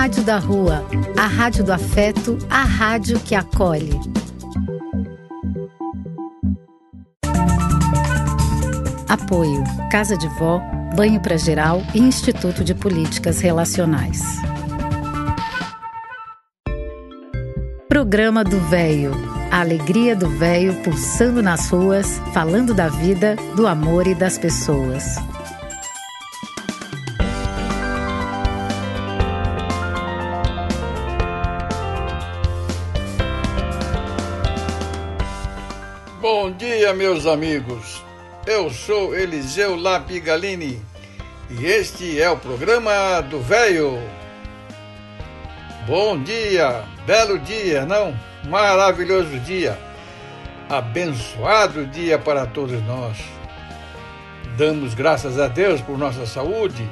Rádio da Rua, a rádio do afeto, a rádio que acolhe. Apoio: Casa de Vó, Banho para Geral e Instituto de Políticas Relacionais. Programa do Véio. A alegria do véio pulsando nas ruas, falando da vida, do amor e das pessoas. Dia, meus amigos. Eu sou Eliseu Lapigalini e este é o programa do Velho. Bom dia, belo dia, não? Maravilhoso dia, abençoado dia para todos nós. Damos graças a Deus por nossa saúde.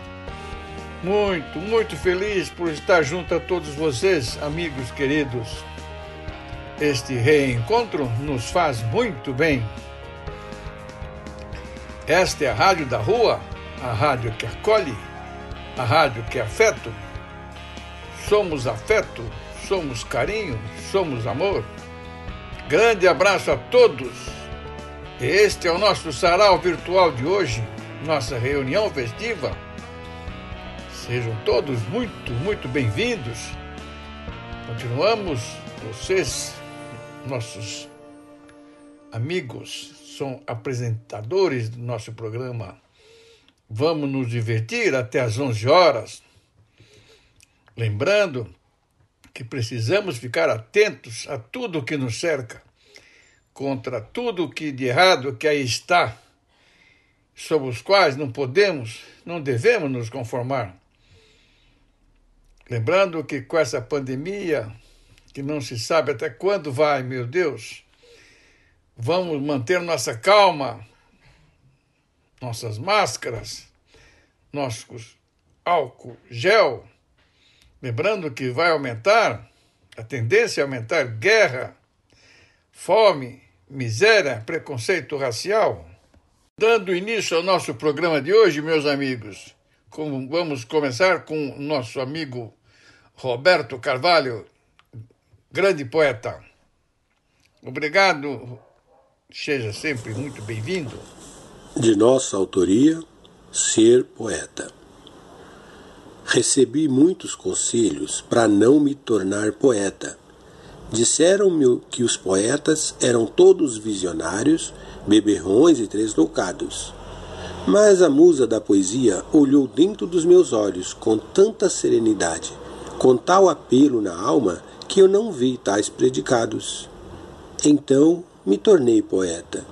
Muito, muito feliz por estar junto a todos vocês, amigos queridos. Este reencontro nos faz muito bem. Esta é a Rádio da Rua, a rádio que acolhe, a rádio que é afeto. Somos afeto, somos carinho, somos amor. Grande abraço a todos. Este é o nosso sarau virtual de hoje, nossa reunião festiva. Sejam todos muito, muito bem-vindos. Continuamos, vocês, nossos amigos, são apresentadores do nosso programa. Vamos nos divertir até às 11 horas. Lembrando que precisamos ficar atentos a tudo que nos cerca, contra tudo que de errado que aí está, sobre os quais não podemos, não devemos nos conformar. Lembrando que com essa pandemia, que não se sabe até quando vai, meu Deus, vamos manter nossa calma, nossas máscaras, nossos álcool gel. Lembrando que vai aumentar, a tendência é aumentar guerra, fome, miséria, preconceito racial. Dando início ao nosso programa de hoje, meus amigos, como vamos começar com o nosso amigo Roberto Carvalho, grande poeta. Obrigado, seja sempre muito bem-vindo. De nossa autoria, Ser Poeta. Recebi muitos conselhos para não me tornar poeta. Disseram-me que os poetas eram todos visionários, beberrões e tresloucados. Mas a musa da poesia olhou dentro dos meus olhos com tanta serenidade, com tal apelo na alma, que eu não vi tais predicados. Então me tornei poeta.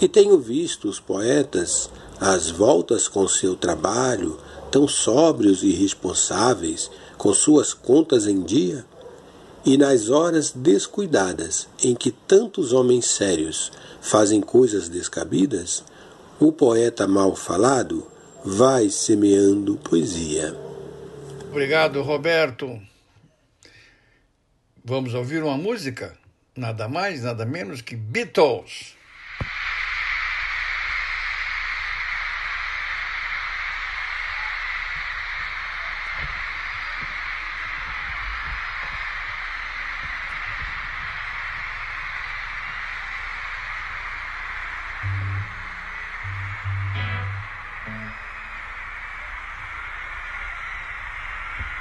E tenho visto os poetas, às voltas com seu trabalho, tão sóbrios e responsáveis, com suas contas em dia, e nas horas descuidadas em que tantos homens sérios fazem coisas descabidas, o poeta mal falado vai semeando poesia. Obrigado, Roberto. Vamos ouvir uma música? Nada mais, nada menos que Beatles.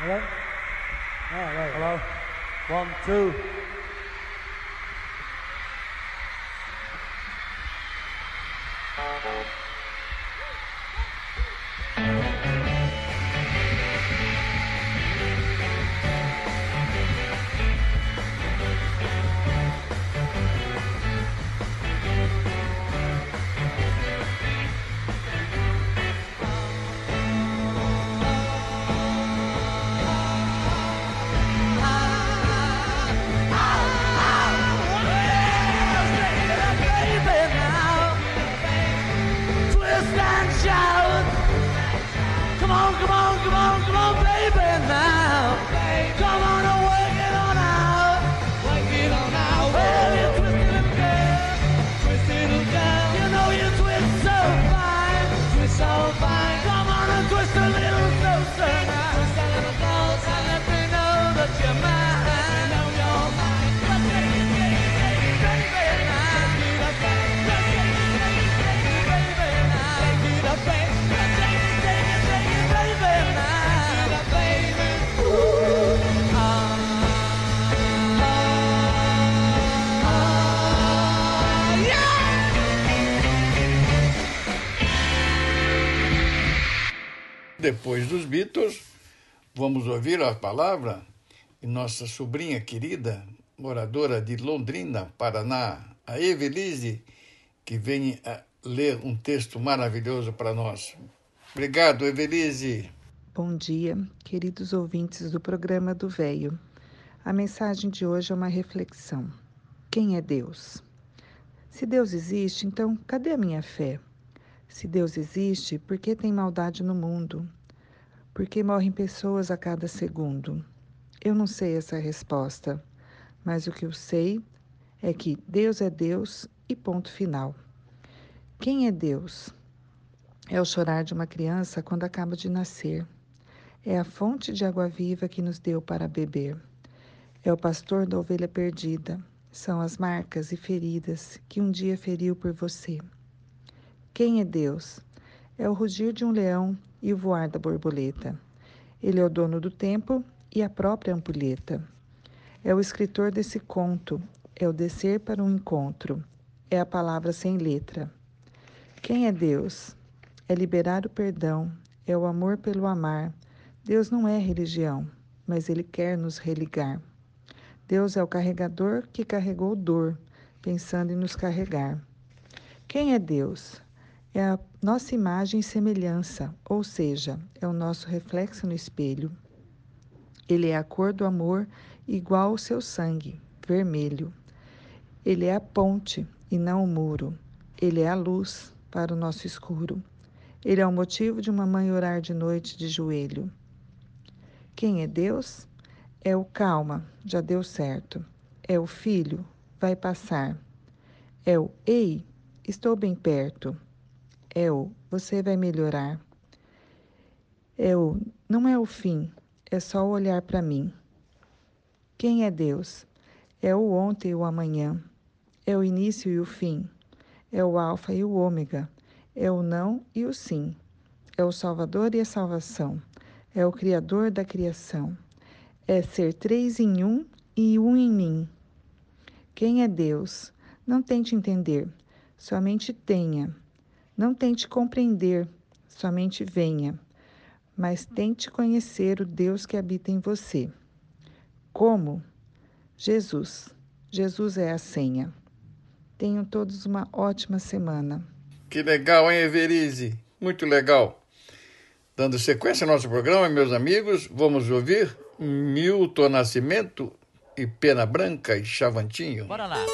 Hello? Right. Hello? One, two. Depois dos Beatles, vamos ouvir a palavra de nossa sobrinha querida, moradora de Londrina, Paraná, a Evelise, que vem ler um texto maravilhoso para nós. Obrigado, Evelise. Bom dia, queridos ouvintes do programa do Véio. A mensagem de hoje é uma reflexão. Quem é Deus? Se Deus existe, então cadê a minha fé? Se Deus existe, por que tem maldade no mundo? Por que morrem pessoas a cada segundo? Eu não sei essa resposta, mas o que eu sei é que Deus é Deus e ponto final. Quem é Deus? É o chorar de uma criança quando acaba de nascer. É a fonte de água viva que nos deu para beber. É o pastor da ovelha perdida. São as marcas e feridas que um dia feriu por você. Quem é Deus? É o rugir de um leão e o voar da borboleta. Ele é o dono do tempo e a própria ampulheta. É o escritor desse conto, é o descer para um encontro, é a palavra sem letra. Quem é Deus? É liberar o perdão, é o amor pelo amar. Deus não é religião, mas Ele quer nos religar. Deus é o carregador que carregou dor, pensando em nos carregar. Quem é Deus? É a nossa imagem e semelhança, ou seja, é o nosso reflexo no espelho. Ele é a cor do amor igual ao seu sangue, vermelho. Ele é a ponte e não o muro. Ele é a luz para o nosso escuro. Ele é o motivo de uma mãe orar de noite de joelho. Quem é Deus? É o calma, já deu certo. É o filho, vai passar. É o ei, estou bem perto. O você vai melhorar. O não é o fim, é só olhar para mim. Quem é Deus? É o ontem e o amanhã, é o início e o fim, é o Alfa e o Ômega, é o não e o sim, é o Salvador e a salvação, é o Criador da criação, é ser três em um e um em mim. Quem é Deus? Não tente entender, somente tenha. Não tente compreender, somente venha mas tente conhecer o Deus que habita em você. Como? Jesus. Jesus é a senha. Tenham todos uma ótima semana. Que legal, hein, Everise? Muito legal. Dando sequência ao nosso programa, meus amigos, vamos ouvir Milton Nascimento e Pena Branca e Chavantinho. Bora lá.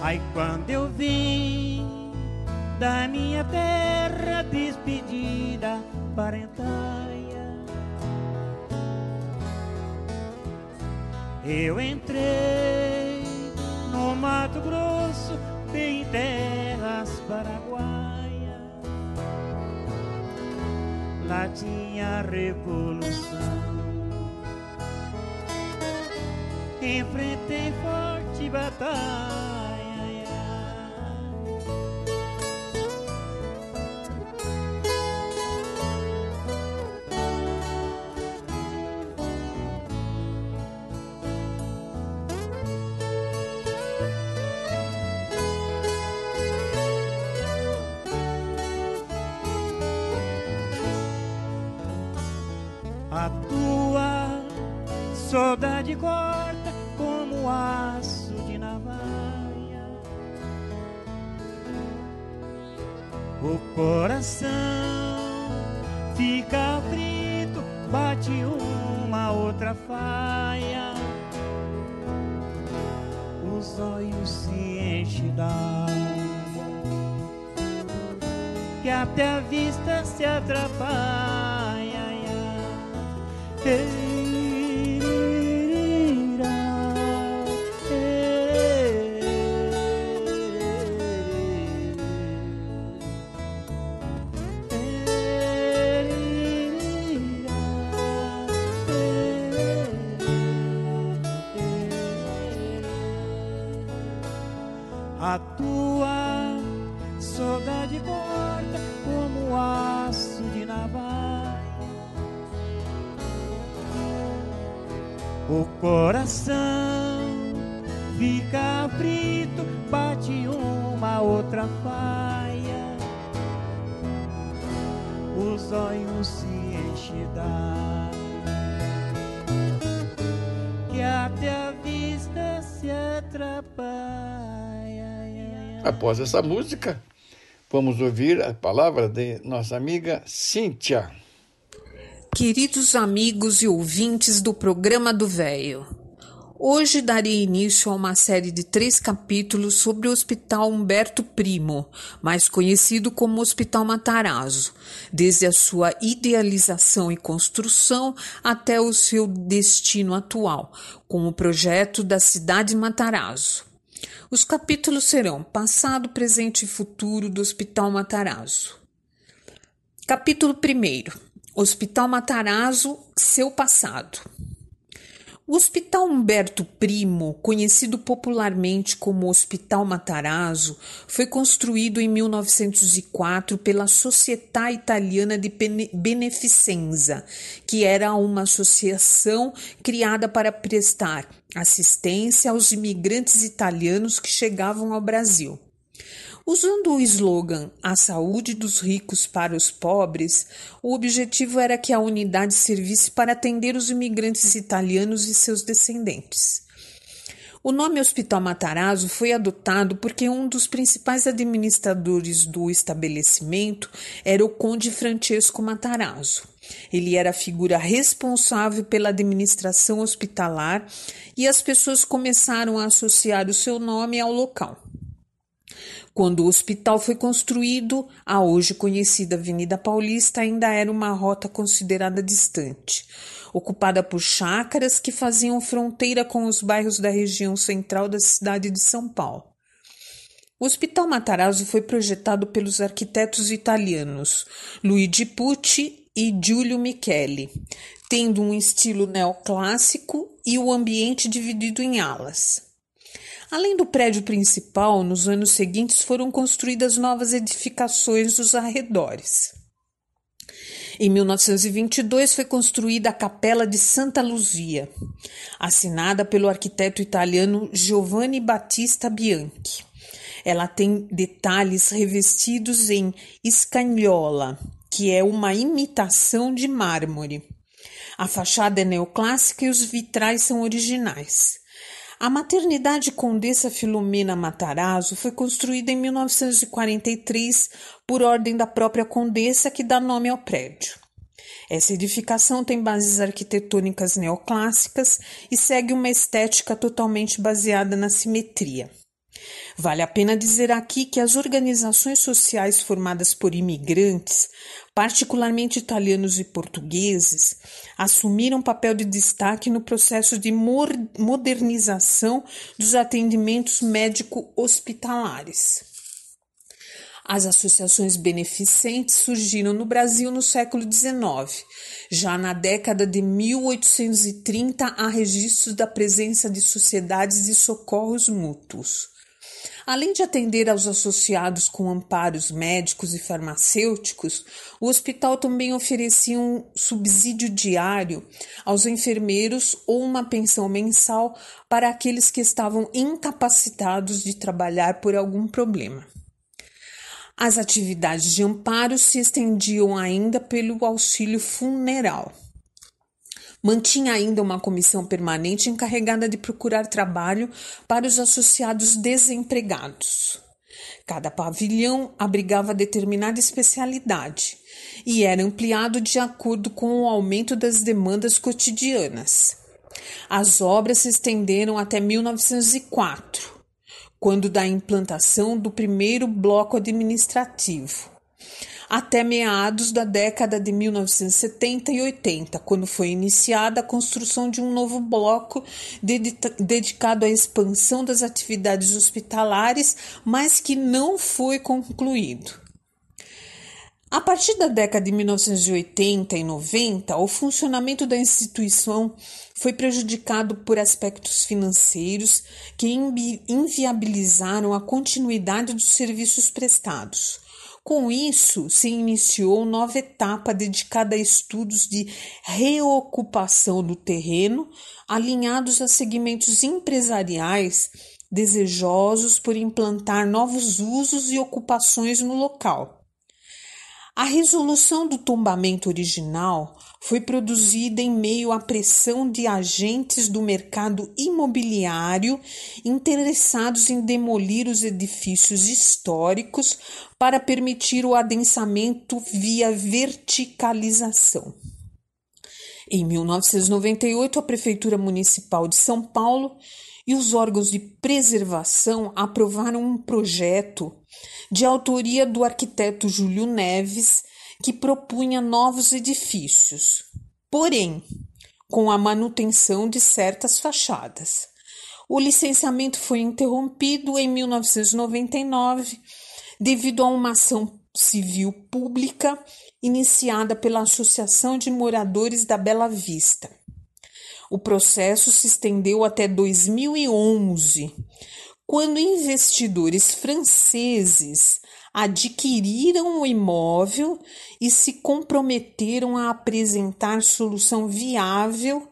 Aí quando eu vim da minha terra despedida parentalha. Eu entrei no Mato Grosso, bem em terras paraguaias. Lá tinha revolução. Enfrentei forte batalha. Olhos se enchem d'água que até a vista se atrapalha. Após essa música, vamos ouvir a palavra de nossa amiga Cíntia. Queridos amigos e ouvintes do programa do Véio, hoje darei início a uma série de três capítulos sobre o Hospital Humberto Primo, mais conhecido como Hospital Matarazzo, desde a sua idealização e construção até o seu destino atual, com o projeto da cidade Matarazzo. Os capítulos serão Passado, Presente e Futuro do Hospital Matarazzo. Capítulo 1 Hospital Matarazzo, seu passado. O Hospital Humberto Primo, conhecido popularmente como Hospital Matarazzo, foi construído em 1904 pela Società Italiana de Beneficenza, que era uma associação criada para prestar assistência aos imigrantes italianos que chegavam ao Brasil. Usando o slogan A saúde dos ricos para os pobres, o objetivo era que a unidade servisse para atender os imigrantes italianos e seus descendentes. O nome Hospital Matarazzo foi adotado porque um dos principais administradores do estabelecimento era o Conde Francesco Matarazzo. Ele era a figura responsável pela administração hospitalar e as pessoas começaram a associar o seu nome ao local. Quando o hospital foi construído, a hoje conhecida Avenida Paulista ainda era uma rota considerada distante, ocupada por chácaras que faziam fronteira com os bairros da região central da cidade de São Paulo. O Hospital Matarazzo foi projetado pelos arquitetos italianos Luigi Pucci e Giulio Michele, tendo um estilo neoclássico e o ambiente dividido em alas. Além do prédio principal, nos anos seguintes foram construídas novas edificações dos arredores. Em 1922 foi construída a Capela de Santa Luzia, assinada pelo arquiteto italiano Giovanni Battista Bianchi. Ela tem detalhes revestidos em escanhola, que é uma imitação de mármore. A fachada é neoclássica e os vitrais são originais. A maternidade Condessa Filomena Matarazzo foi construída em 1943 por ordem da própria Condessa, que dá nome ao prédio. Essa edificação tem bases arquitetônicas neoclássicas e segue uma estética totalmente baseada na simetria. Vale a pena dizer aqui que as organizações sociais formadas por imigrantes, particularmente italianos e portugueses, assumiram papel de destaque no processo de modernização dos atendimentos médico-hospitalares. As associações beneficentes surgiram no Brasil no século XIX. Já na década de 1830, há registros da presença de sociedades de socorros mútuos. Além de atender aos associados com amparos médicos e farmacêuticos, o hospital também oferecia um subsídio diário aos enfermeiros ou uma pensão mensal para aqueles que estavam incapacitados de trabalhar por algum problema. As atividades de amparo se estendiam ainda pelo auxílio funeral. Mantinha ainda uma comissão permanente encarregada de procurar trabalho para os associados desempregados. Cada pavilhão abrigava determinada especialidade e era ampliado de acordo com o aumento das demandas cotidianas. As obras se estenderam até 1904, quando da implantação do primeiro bloco administrativo, até meados da década de 1970 e 80, quando foi iniciada a construção de um novo bloco dedicado à expansão das atividades hospitalares, mas que não foi concluído. A partir da década de 1980 e 90, o funcionamento da instituição foi prejudicado por aspectos financeiros que inviabilizaram a continuidade dos serviços prestados. Com isso, se iniciou nova etapa dedicada a estudos de reocupação do terreno, alinhados a segmentos empresariais desejosos por implantar novos usos e ocupações no local. A resolução do tombamento original foi produzida em meio à pressão de agentes do mercado imobiliário interessados em demolir os edifícios históricos para permitir o adensamento via verticalização. Em 1998, a Prefeitura Municipal de São Paulo e os órgãos de preservação aprovaram um projeto de autoria do arquiteto Júlio Neves, que propunha novos edifícios, porém com a manutenção de certas fachadas. O licenciamento foi interrompido em 1999 devido a uma ação civil pública iniciada pela Associação de Moradores da Bela Vista. O processo se estendeu até 2011, quando investidores franceses adquiriram o imóvel e se comprometeram a apresentar solução viável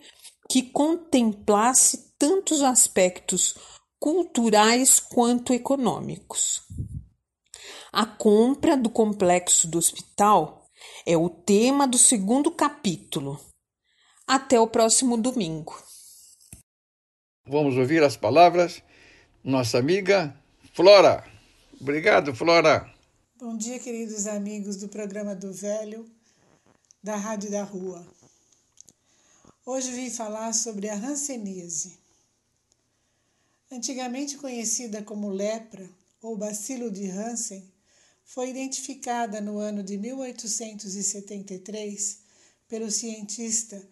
que contemplasse tantos aspectos culturais quanto econômicos. A compra do complexo do hospital é o tema do segundo capítulo. Até o próximo domingo. Vamos ouvir as palavras nossa amiga Flora. Obrigado, Flora. Bom dia, queridos amigos do programa do Velho, da Rádio da Rua. Hoje vim falar sobre a hanseníase. Antigamente conhecida como lepra ou bacilo de Hansen, foi identificada no ano de 1873 pelo cientista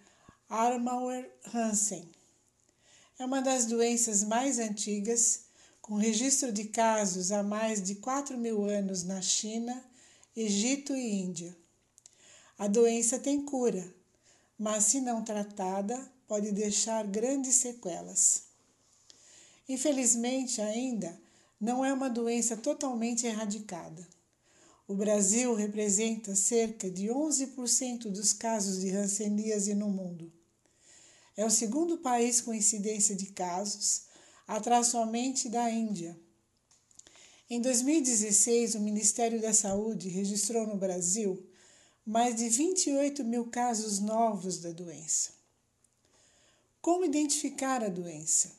Armauer Hansen. É uma das doenças mais antigas com registro de casos há mais de 4 mil anos na China, Egito e Índia. A doença tem cura, mas se não tratada, pode deixar grandes sequelas. Infelizmente, ainda não é uma doença totalmente erradicada. O Brasil representa cerca de 11% dos casos de hanseníase no mundo. É o segundo país com incidência de casos, atrás somente da Índia. Em 2016, o Ministério da Saúde registrou no Brasil mais de 28 mil casos novos da doença. Como identificar a doença?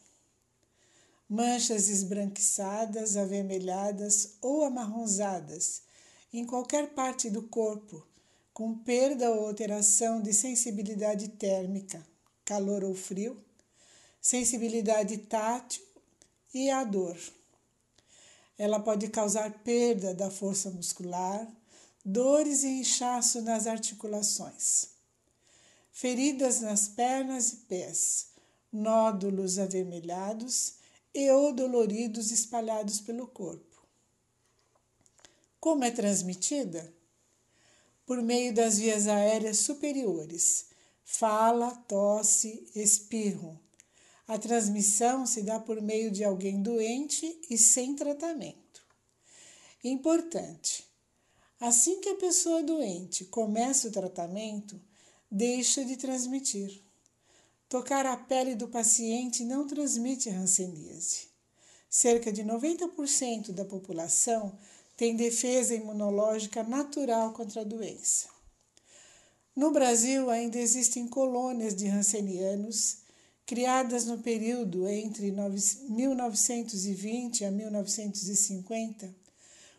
Manchas esbranquiçadas, avermelhadas ou amarronzadas em qualquer parte do corpo, com perda ou alteração de sensibilidade térmica, calor ou frio, sensibilidade tátil e a dor. Ela pode causar perda da força muscular, dores e inchaço nas articulações, feridas nas pernas e pés, nódulos avermelhados e ou doloridos espalhados pelo corpo. Como é transmitida? Por meio das vias aéreas superiores, fala, tosse, espirro, a transmissão se dá por meio de alguém doente e sem tratamento. Importante: assim que a pessoa doente começa o tratamento, deixa de transmitir. Tocar a pele do paciente não transmite hanseníase. Cerca de 90% da população tem defesa imunológica natural contra a doença. No Brasil, ainda existem colônias de rancenianos criadas no período entre 1920 a 1950,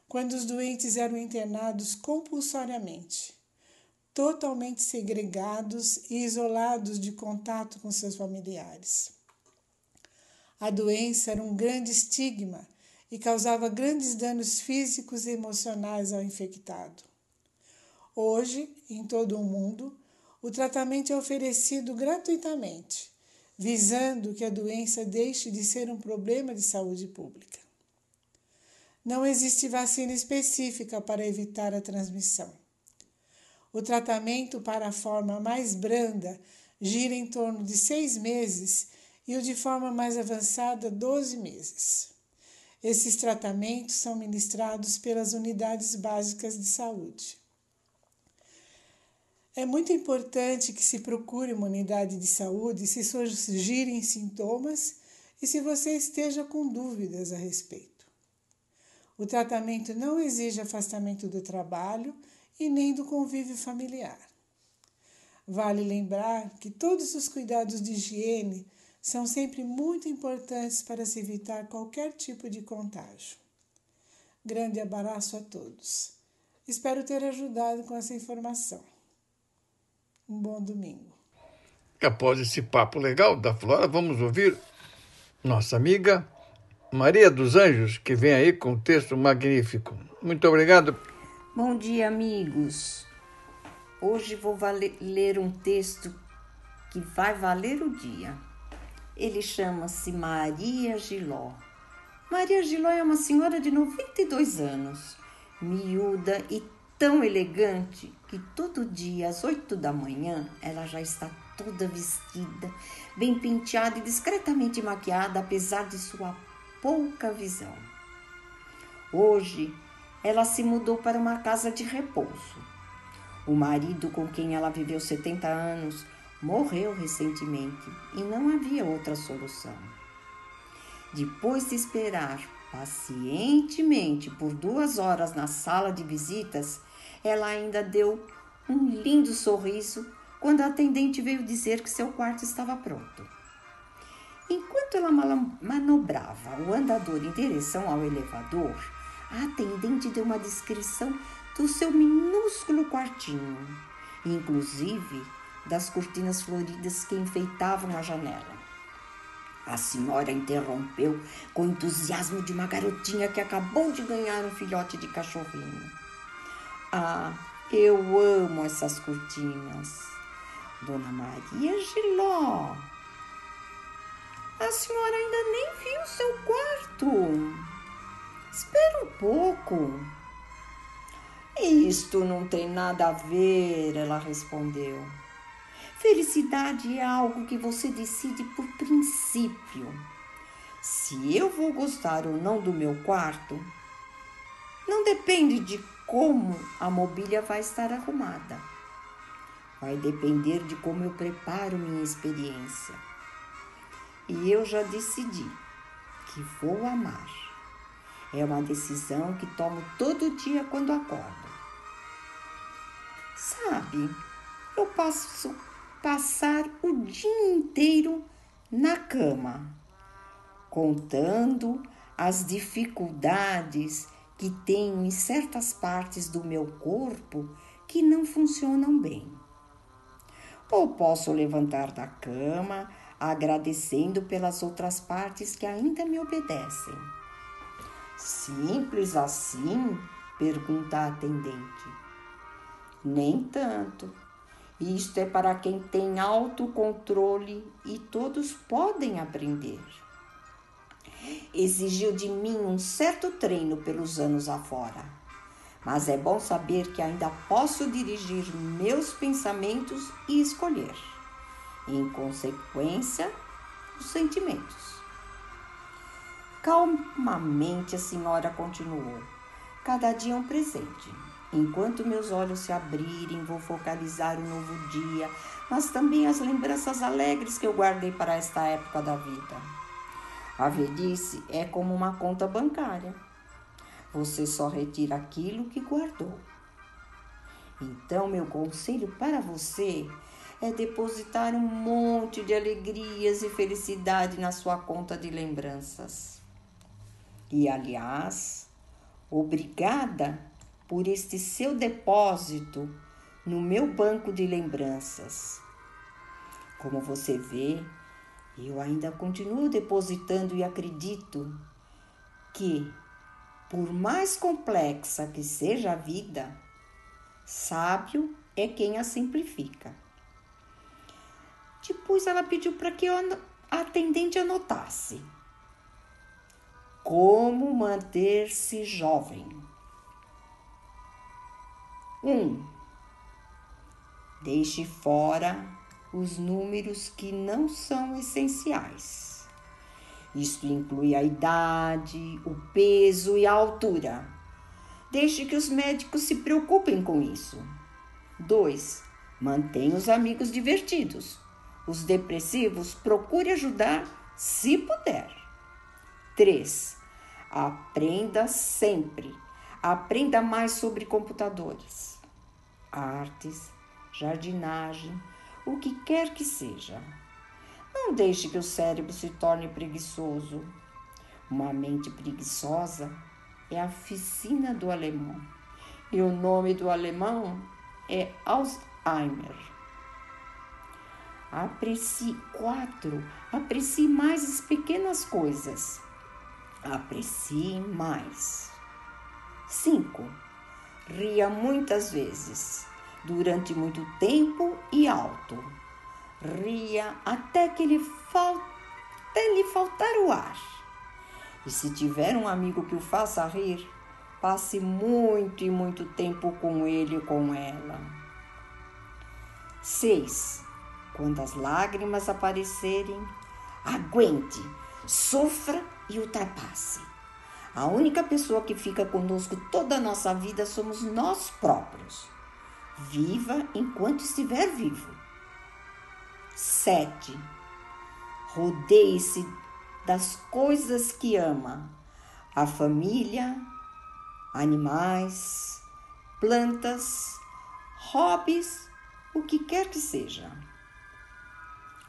quando os doentes eram internados compulsoriamente, totalmente segregados e isolados de contato com seus familiares. A doença era um grande estigma e causava grandes danos físicos e emocionais ao infectado. Hoje, em todo o mundo, o tratamento é oferecido gratuitamente, visando que a doença deixe de ser um problema de saúde pública. Não existe vacina específica para evitar a transmissão. O tratamento para a forma mais branda gira em torno de seis meses e o de forma mais avançada, 12 meses. Esses tratamentos são ministrados pelas unidades básicas de saúde. É muito importante que se procure uma unidade de saúde se surgirem sintomas e se você esteja com dúvidas a respeito. O tratamento não exige afastamento do trabalho e nem do convívio familiar. Vale lembrar que todos os cuidados de higiene são sempre muito importantes para se evitar qualquer tipo de contágio. Grande abraço a todos. Espero ter ajudado com essa informação. Um bom domingo. Após esse papo legal da Flora, vamos ouvir nossa amiga Maria dos Anjos, que vem aí com um texto magnífico. Muito obrigado. Bom dia, amigos. Hoje vou ler um texto que vai valer o dia. Ele chama-se Maria Giló. Maria Giló é uma senhora de 92 anos, miúda e tão elegante que todo dia às oito da manhã ela já está toda vestida, bem penteada e discretamente maquiada, apesar de sua pouca visão. Hoje ela se mudou para uma casa de repouso. O marido com quem ela viveu 70 anos morreu recentemente e não havia outra solução. Depois de esperar pacientemente por duas horas na sala de visitas, ela ainda deu um lindo sorriso quando a atendente veio dizer que seu quarto estava pronto. Enquanto ela manobrava o andador em direção ao elevador, a atendente deu uma descrição do seu minúsculo quartinho, inclusive das cortinas floridas que enfeitavam a janela. A senhora interrompeu com o entusiasmo de uma garotinha que acabou de ganhar um filhote de cachorrinho. Ah, eu amo essas cortinas. Dona Maria Giló, a senhora ainda nem viu seu quarto. Espera um pouco. Isto não tem nada a ver, ela respondeu. Felicidade é algo que você decide por princípio. Se eu vou gostar ou não do meu quarto, não depende de como a mobília vai estar arrumada. Vai depender de como eu preparo minha experiência. E eu já decidi que vou amar. É uma decisão que tomo todo dia quando acordo. Sabe, eu posso passar o dia inteiro na cama, contando as dificuldades que tenho em certas partes do meu corpo que não funcionam bem. Ou posso levantar da cama agradecendo pelas outras partes que ainda me obedecem. Simples assim? pergunta a atendente. Nem tanto. Isto é para quem tem autocontrole e todos podem aprender exigiu de mim um certo treino pelos anos afora. Mas é bom saber que ainda posso dirigir meus pensamentos e escolher, em consequência, os sentimentos. Calmamente a senhora continuou. Cada dia é um presente. Enquanto meus olhos se abrirem, vou focalizar o novo dia, mas também as lembranças alegres que eu guardei para esta época da vida. A velhice é como uma conta bancária. Você só retira aquilo que guardou. Então, meu conselho para você é depositar um monte de alegrias e felicidade na sua conta de lembranças. E, aliás, obrigada por este seu depósito no meu banco de lembranças. Como você vê, eu ainda continuo depositando e acredito que, por mais complexa que seja a vida, sábio é quem a simplifica. Depois ela pediu para que a atendente anotasse como manter-se jovem. 1. Um, deixe fora os números que não são essenciais. Isto inclui a idade, o peso e a altura. Deixe que os médicos se preocupem com isso. 2. Mantenha os amigos divertidos. Os depressivos, procure ajudar se puder. 3. Aprenda sempre. Aprenda mais sobre computadores, artes, jardinagem, o que quer que seja. Não deixe que o cérebro se torne preguiçoso. Uma mente preguiçosa é a oficina do alemão. E o nome do alemão é Alzheimer. Aprecie quatro. Aprecie mais as pequenas coisas. Aprecie mais. Cinco. Ria muitas vezes durante muito tempo e alto. Ria até que lhe, fal... até lhe faltar o ar. E se tiver um amigo que o faça rir, passe muito e muito tempo com ele ou com ela. 6. Quando as lágrimas aparecerem, aguente, sofra e ultrapasse. A única pessoa que fica conosco toda a nossa vida somos nós próprios. Viva enquanto estiver vivo. 7. Rodeie-se das coisas que ama: a família, animais, plantas, hobbies, o que quer que seja.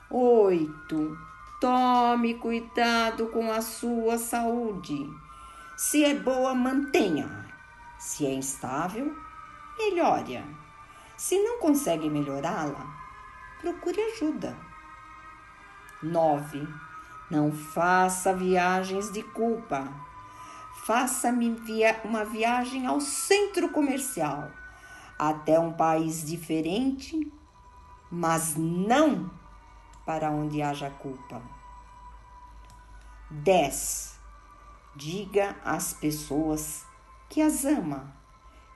8. Tome cuidado com a sua saúde. Se é boa, mantenha. Se é instável, melhore-a. Se não consegue melhorá-la, procure ajuda. 9. Não faça viagens de culpa. Faça-me via uma viagem ao centro comercial, até um país diferente, mas não para onde haja culpa. 10. Diga às pessoas que as ama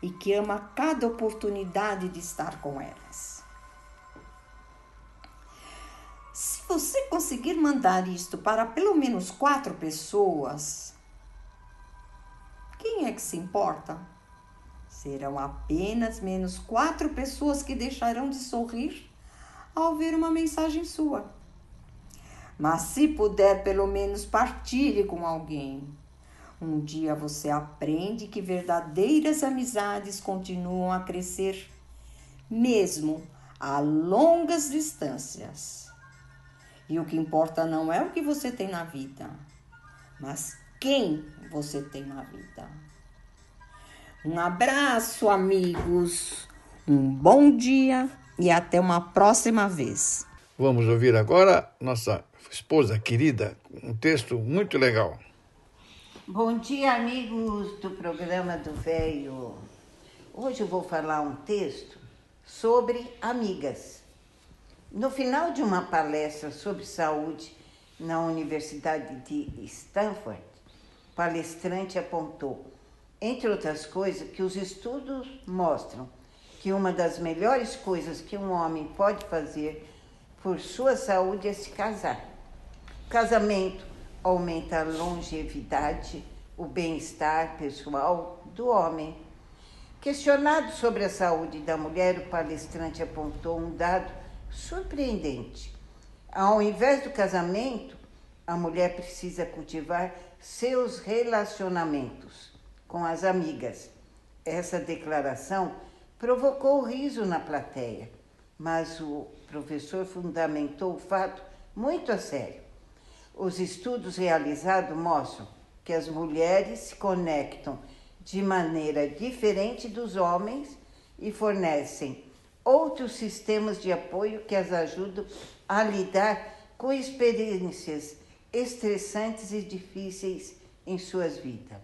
e que ama cada oportunidade de estar com elas. Se você conseguir mandar isto para pelo menos quatro pessoas, quem é que se importa? Serão apenas menos quatro pessoas que deixarão de sorrir ao ver uma mensagem sua. Mas se puder, pelo menos partilhe com alguém um dia você aprende que verdadeiras amizades continuam a crescer, mesmo a longas distâncias. E o que importa não é o que você tem na vida, mas quem você tem na vida. Um abraço, amigos. Um bom dia e até uma próxima vez. Vamos ouvir agora nossa esposa querida, um texto muito legal. Bom dia, amigos do programa do Velho. Hoje eu vou falar um texto sobre amigas. No final de uma palestra sobre saúde na Universidade de Stanford, o palestrante apontou, entre outras coisas, que os estudos mostram que uma das melhores coisas que um homem pode fazer por sua saúde é se casar. Casamento aumenta a longevidade, o bem-estar pessoal do homem. Questionado sobre a saúde da mulher, o palestrante apontou um dado surpreendente. Ao invés do casamento, a mulher precisa cultivar seus relacionamentos com as amigas. Essa declaração provocou riso na plateia, mas o professor fundamentou o fato muito a sério. Os estudos realizados mostram que as mulheres se conectam de maneira diferente dos homens e fornecem outros sistemas de apoio que as ajudam a lidar com experiências estressantes e difíceis em suas vidas.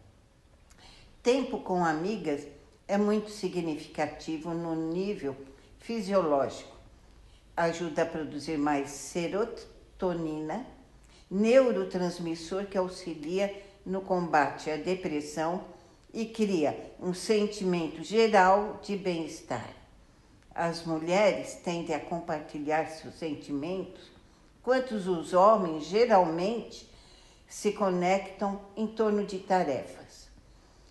Tempo com amigas é muito significativo no nível fisiológico. Ajuda a produzir mais serotonina, neurotransmissor que auxilia no combate à depressão e cria um sentimento geral de bem-estar. As mulheres tendem a compartilhar seus sentimentos, quanto os homens geralmente se conectam em torno de tarefas.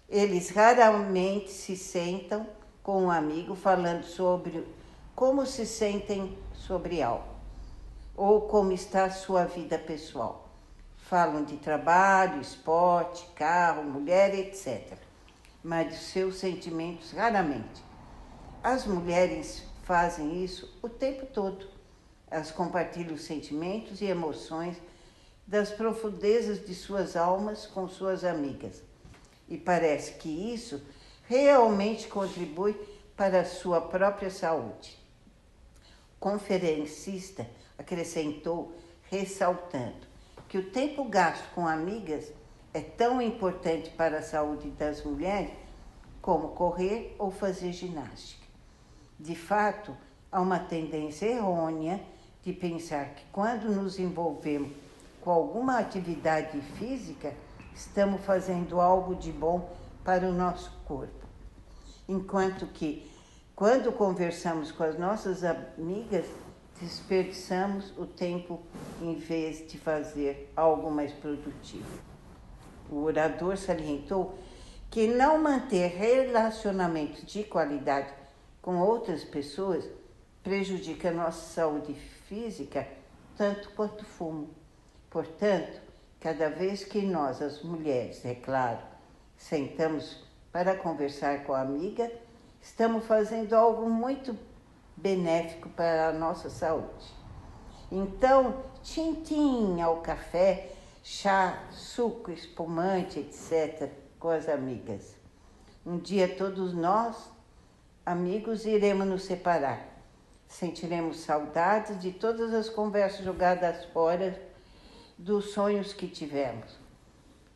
Eles raramente se sentam com um amigo falando sobre como se sentem sobre algo ou como está a sua vida pessoal. Falam de trabalho, esporte, carro, mulher, etc. Mas de seus sentimentos raramente. As mulheres fazem isso o tempo todo. Elas compartilham sentimentos e emoções das profundezas de suas almas com suas amigas. E parece que isso realmente contribui para a sua própria saúde. Conferencista acrescentou, ressaltando que o tempo gasto com amigas é tão importante para a saúde das mulheres como correr ou fazer ginástica. De fato, há uma tendência errônea de pensar que quando nos envolvemos com alguma atividade física, estamos fazendo algo de bom para o nosso corpo. Enquanto que, quando conversamos com as nossas amigas, desperdiçamos o tempo em vez de fazer algo mais produtivo. O orador salientou que não manter relacionamentos de qualidade com outras pessoas prejudica nossa saúde física tanto quanto fumo. Portanto, cada vez que nós, as mulheres, é claro, sentamos para conversar com a amiga, estamos fazendo algo muito benéfico para a nossa saúde. Então, tintim ao café, chá, suco, espumante, etc., com as amigas. Um dia todos nós, amigos, iremos nos separar Sentiremos saudades de todas as conversas jogadas fora dos sonhos que tivemos.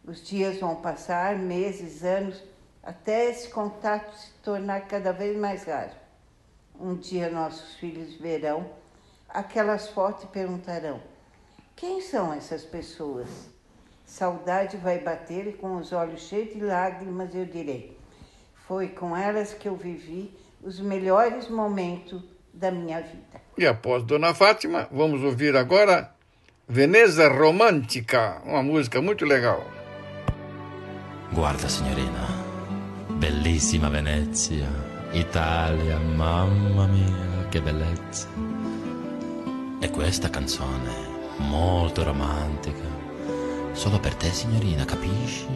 Os dias vão passar, meses, anos, até esse contato se tornar cada vez mais raro. Um dia nossos filhos verão aquelas fotos e perguntarão: quem são essas pessoas? Saudade vai bater e com os olhos cheios de lágrimas eu direi: foi com elas que eu vivi os melhores momentos da minha vida. E após Dona Fátima, vamos ouvir agora Veneza Romântica, uma música muito legal. Guarda, signorina, bellissima Venezia, Italia, mamma mia, che bellezza. E questa canzone, molto romantica, solo per te, signorina, capisci?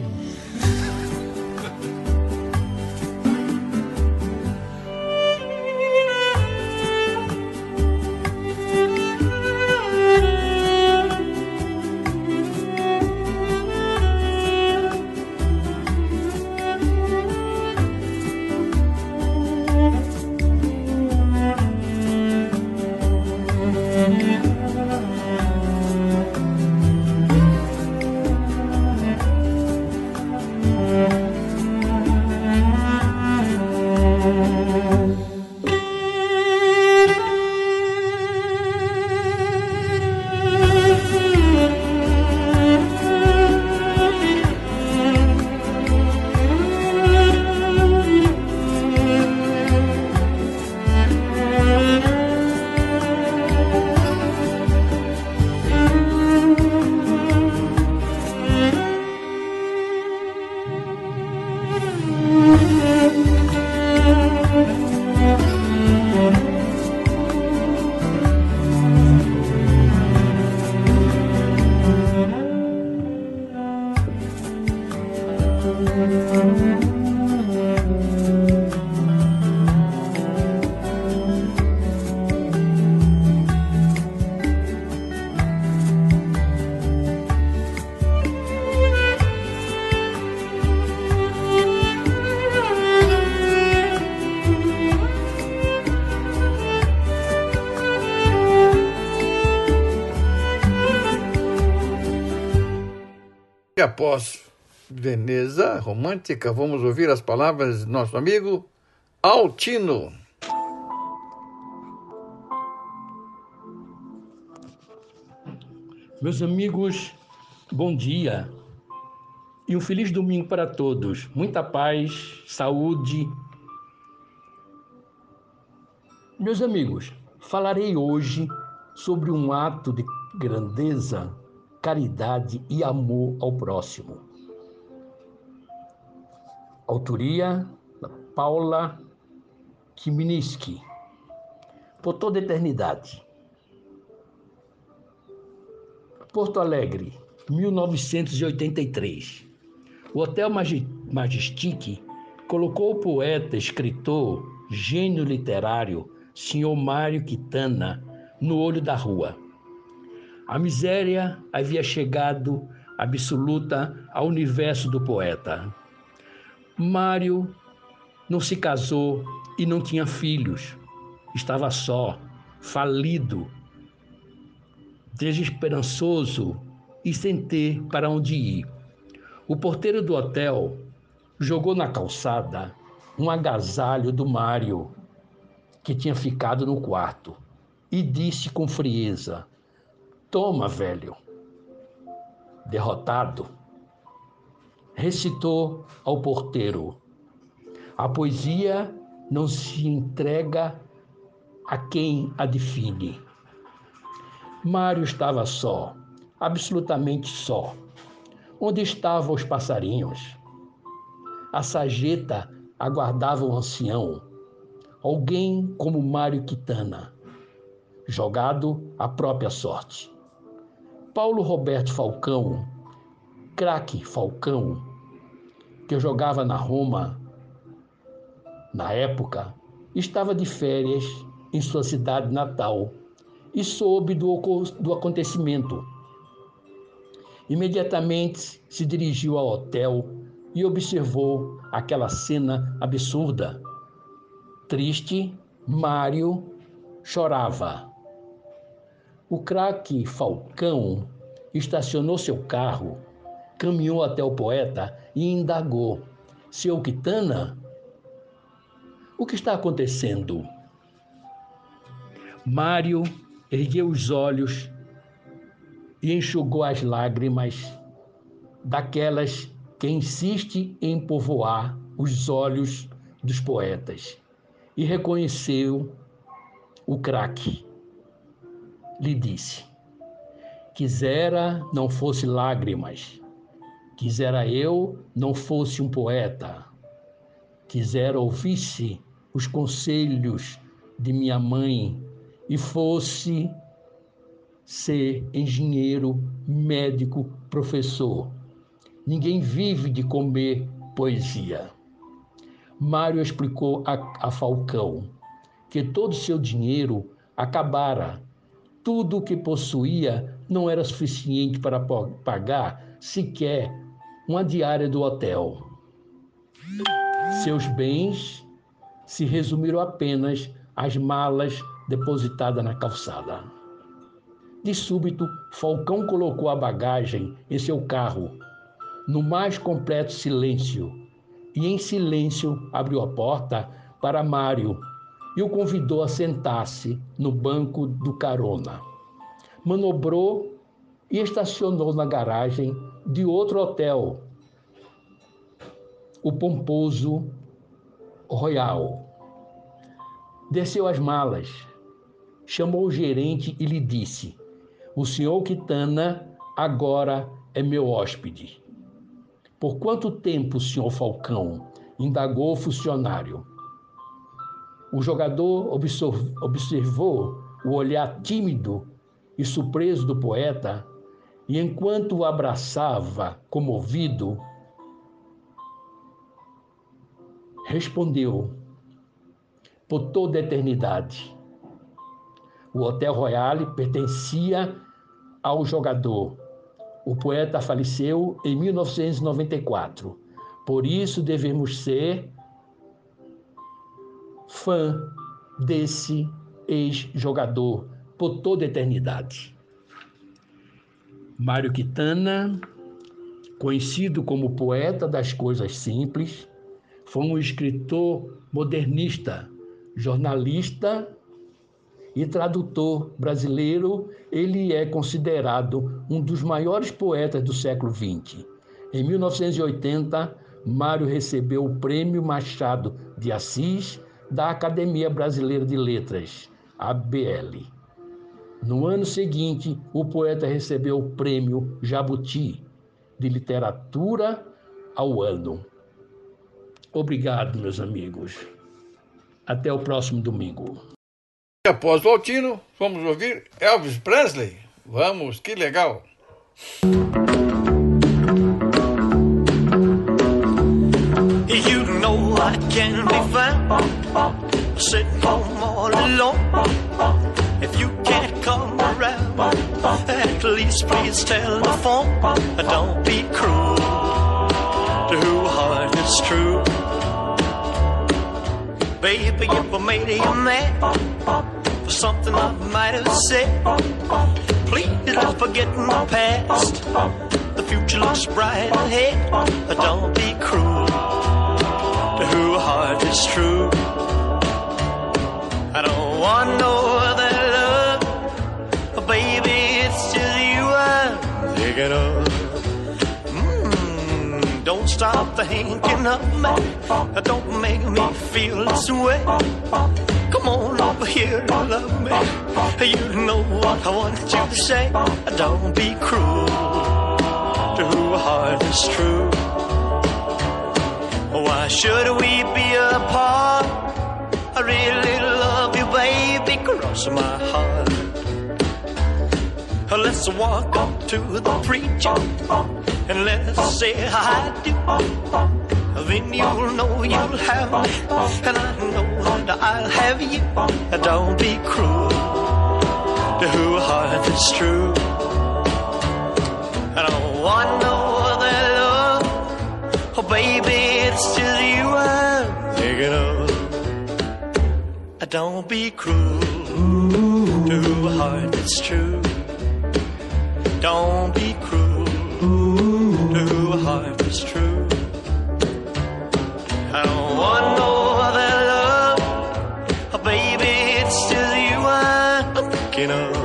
Após Veneza Romântica, vamos ouvir as palavras do nosso amigo Altino. Meus amigos, bom dia e um feliz domingo para todos. Muita paz, saúde. Meus amigos, falarei hoje sobre um ato de grandeza, caridade e amor ao próximo. Autoria Paula Kiminsky. Por toda a eternidade. Porto Alegre, 1983. O Hotel Majestic colocou o poeta, escritor, gênio literário, senhor Mário Quitana, no olho da rua. A miséria havia chegado absoluta ao universo do poeta. Mário não se casou e não tinha filhos. Estava só, falido, desesperançoso e sem ter para onde ir. O porteiro do hotel jogou na calçada um agasalho do Mário, que tinha ficado no quarto, e disse com frieza: Toma, velho. Derrotado, recitou ao porteiro: A poesia não se entrega a quem a define. Mário estava só, absolutamente só. Onde estavam os passarinhos? A sageta aguardava o ancião, alguém como Mário Quitana, jogado à própria sorte. Paulo Roberto Falcão, craque Falcão, que jogava na Roma, na época, estava de férias em sua cidade natal e soube do, do acontecimento. Imediatamente se dirigiu ao hotel e observou aquela cena absurda. Triste, Mário chorava. O craque Falcão estacionou seu carro, caminhou até o poeta e indagou: Seu Quitana, o que está acontecendo? Mário ergueu os olhos e enxugou as lágrimas daquelas que insiste em povoar os olhos dos poetas e reconheceu o craque. Lhe disse: Quisera não fosse lágrimas, quisera eu não fosse um poeta, quisera ouvisse os conselhos de minha mãe e fosse ser engenheiro, médico, professor. Ninguém vive de comer poesia. Mário explicou a, a Falcão que todo o seu dinheiro acabara. Tudo o que possuía não era suficiente para pagar sequer uma diária do hotel. Seus bens se resumiram apenas às malas depositada na calçada. De súbito, Falcão colocou a bagagem em seu carro, no mais completo silêncio, e em silêncio abriu a porta para Mário e o convidou a sentar-se no banco do carona. Manobrou e estacionou na garagem de outro hotel, o pomposo Royal. Desceu as malas, chamou o gerente e lhe disse: O senhor Quitana agora é meu hóspede. Por quanto tempo, senhor Falcão? indagou o funcionário. O jogador observou o olhar tímido e surpreso do poeta e, enquanto o abraçava, comovido, respondeu: Por toda a eternidade. O Hotel Royale pertencia ao jogador. O poeta faleceu em 1994. Por isso devemos ser fã desse ex-jogador por toda a eternidade. Mário Quitana, Conhecido como poeta das coisas simples, foi um escritor modernista, jornalista e tradutor brasileiro. Ele é considerado um dos maiores poetas do século XX. Em 1980, Mário recebeu o Prêmio Machado de Assis da Academia Brasileira de Letras, ABL. No ano seguinte, o poeta recebeu o Prêmio Jabuti de Literatura ao Ano. Obrigado, meus amigos. Até o próximo domingo. Após o Altino, vamos ouvir Elvis Presley. Vamos, que legal! You know Sitting home all alone. If you can't come around, at least please tell the phone. Don't be cruel to who heart is true. Baby, if I made you mad for something I might have said, please don't forget my past. The future looks bright ahead. Don't be cruel to who heart is true. I don't want no other love, baby, it's just you I'm thinking of. Mm, don't stop thinking of me. Don't make me feel this way. Come on over here and love me. You know what I want you to say. Don't be cruel to who heart is true. Why should we be apart? I really baby, cross my heart. Let's walk up to the preacher and let's say I do. Then you'll know you'll have me, and I know that I'll have you. Don't be cruel to who heart is true. I don't want no other love, oh baby, it's just you I'm thinking of. Don't be cruel to a heart that's true. Don't be cruel to a heart that's true. I don't want no other love, oh baby, it's just you I'm thinking of.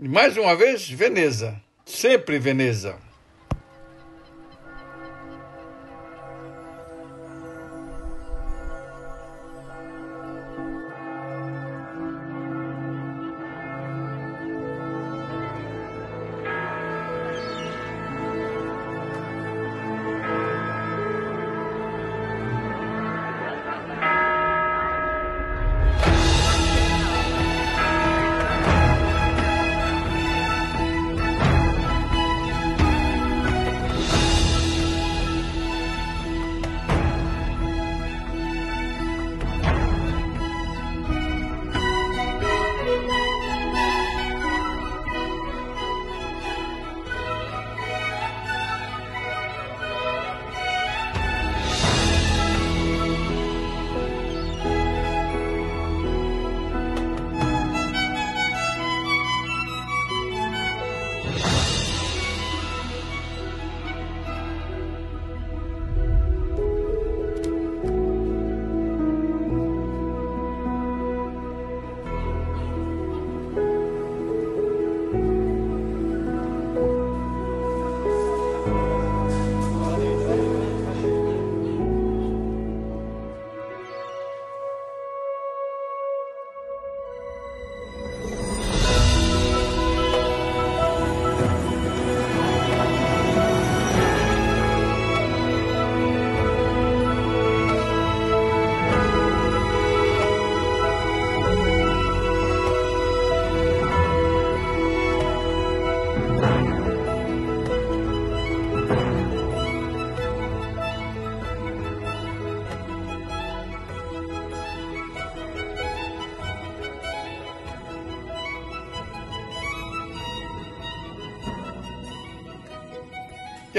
Mais uma vez, Veneza. Sempre Veneza.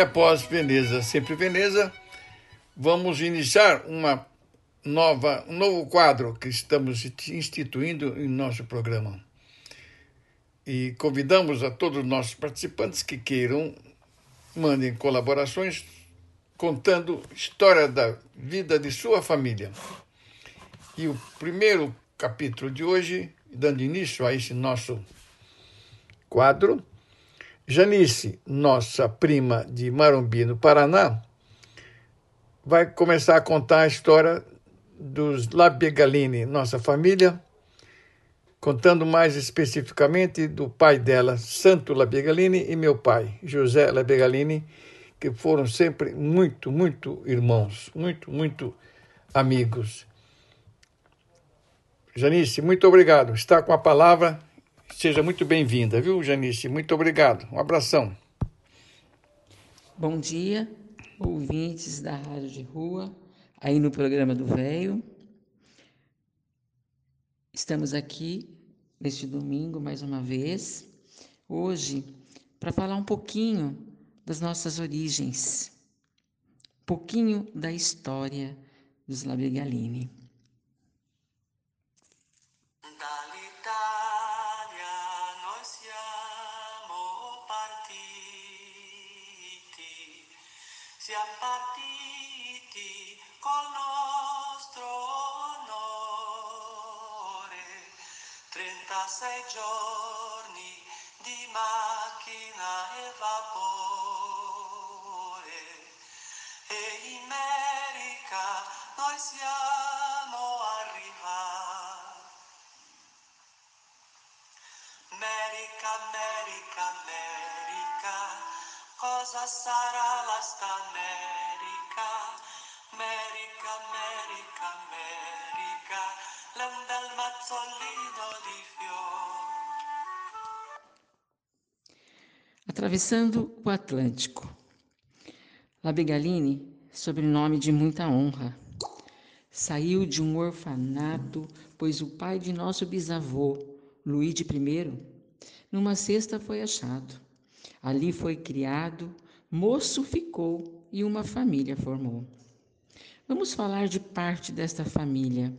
Após Veneza, sempre Veneza, vamos iniciar uma nova, um novo quadro que estamos instituindo em nosso programa. E convidamos a todos os nossos participantes que queiram mandem colaborações contando história da vida de sua família. E o primeiro capítulo de hoje, dando início a esse nosso quadro, Janice, nossa prima de Marumbi, no Paraná, vai começar a contar a história dos Labiegalini, nossa família, contando mais especificamente do pai dela, Santo Labiegalini, e meu pai, José Labiegalini, que foram sempre muito, muito irmãos, muito, muito amigos. Janice, muito obrigado. Está com a palavra. Seja muito bem-vinda, viu, Janice? Muito obrigado. Um abração. Bom dia, ouvintes da Rádio de Rua, aí no programa do Véio. Estamos aqui neste domingo mais uma vez, hoje, para falar um pouquinho das nossas origens, um pouquinho da história dos Labigalini. Siamo partiti col nostro onore, 36 giorni di macchina e vapore, e in America noi siamo arrivati. America, America, America, cosa sarà la sta America? America, America, America, l'anda il mazzolino di fiori. Atravessando o Atlântico. Labegalini, sobrenome de muita honra, saiu de um orfanato, pois o pai de nosso bisavô, de I, numa cesta foi achado. Ali foi criado, moço ficou e uma família formou. Vamos falar de parte desta família.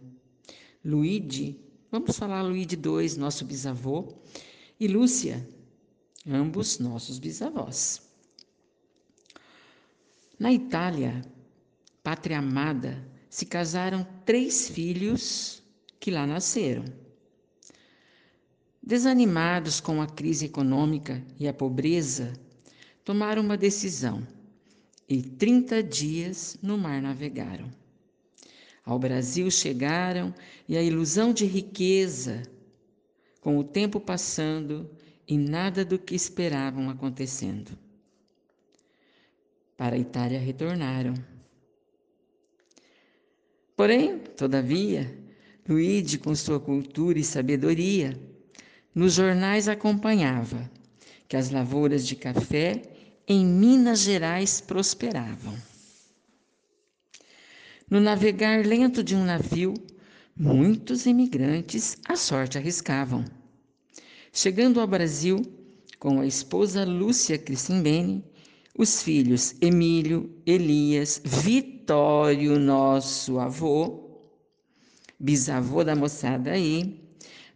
Luíde, vamos falar Luíde II, nosso bisavô, e Lúcia, ambos nossos bisavós. Na Itália, pátria amada, se casaram três filhos que lá nasceram. Desanimados com a crise econômica e a pobreza, tomaram uma decisão e 30 dias no mar navegaram. Ao Brasil chegaram e a ilusão de riqueza, com o tempo passando e nada do que esperavam acontecendo. Para a Itália retornaram. Porém, todavia, Luigi, com sua cultura e sabedoria, nos jornais acompanhava que as lavouras de café em Minas Gerais prosperavam. No navegar lento de um navio, muitos imigrantes a sorte arriscavam. Chegando ao Brasil, com a esposa Lúcia Cristimbene, os filhos Emílio, Elias, Vitório, nosso avô, bisavô da moçada aí,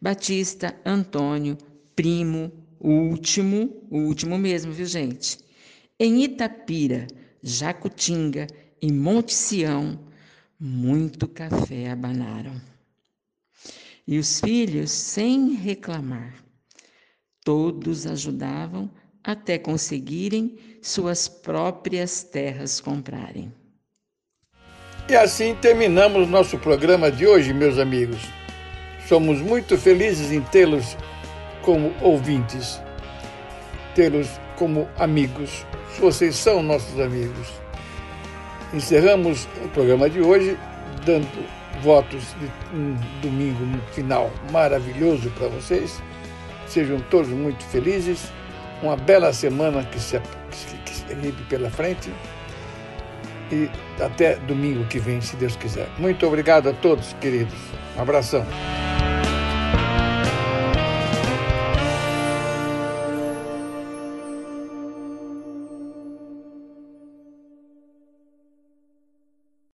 Batista, Antônio, primo, último, o último mesmo, viu gente? Em Itapira, Jacutinga e Monte Sião, muito café abanaram. E os filhos, sem reclamar, todos ajudavam até conseguirem suas próprias terras comprarem. E assim terminamos nosso programa de hoje, meus amigos. Somos muito felizes em tê-los como ouvintes, tê-los como amigos. Vocês são nossos amigos. Encerramos o programa de hoje dando votos de um domingo no final maravilhoso para vocês. Sejam todos muito felizes. Uma bela semana que se, que se pela frente. E até domingo que vem, se Deus quiser. Muito obrigado a todos, queridos. Um abração.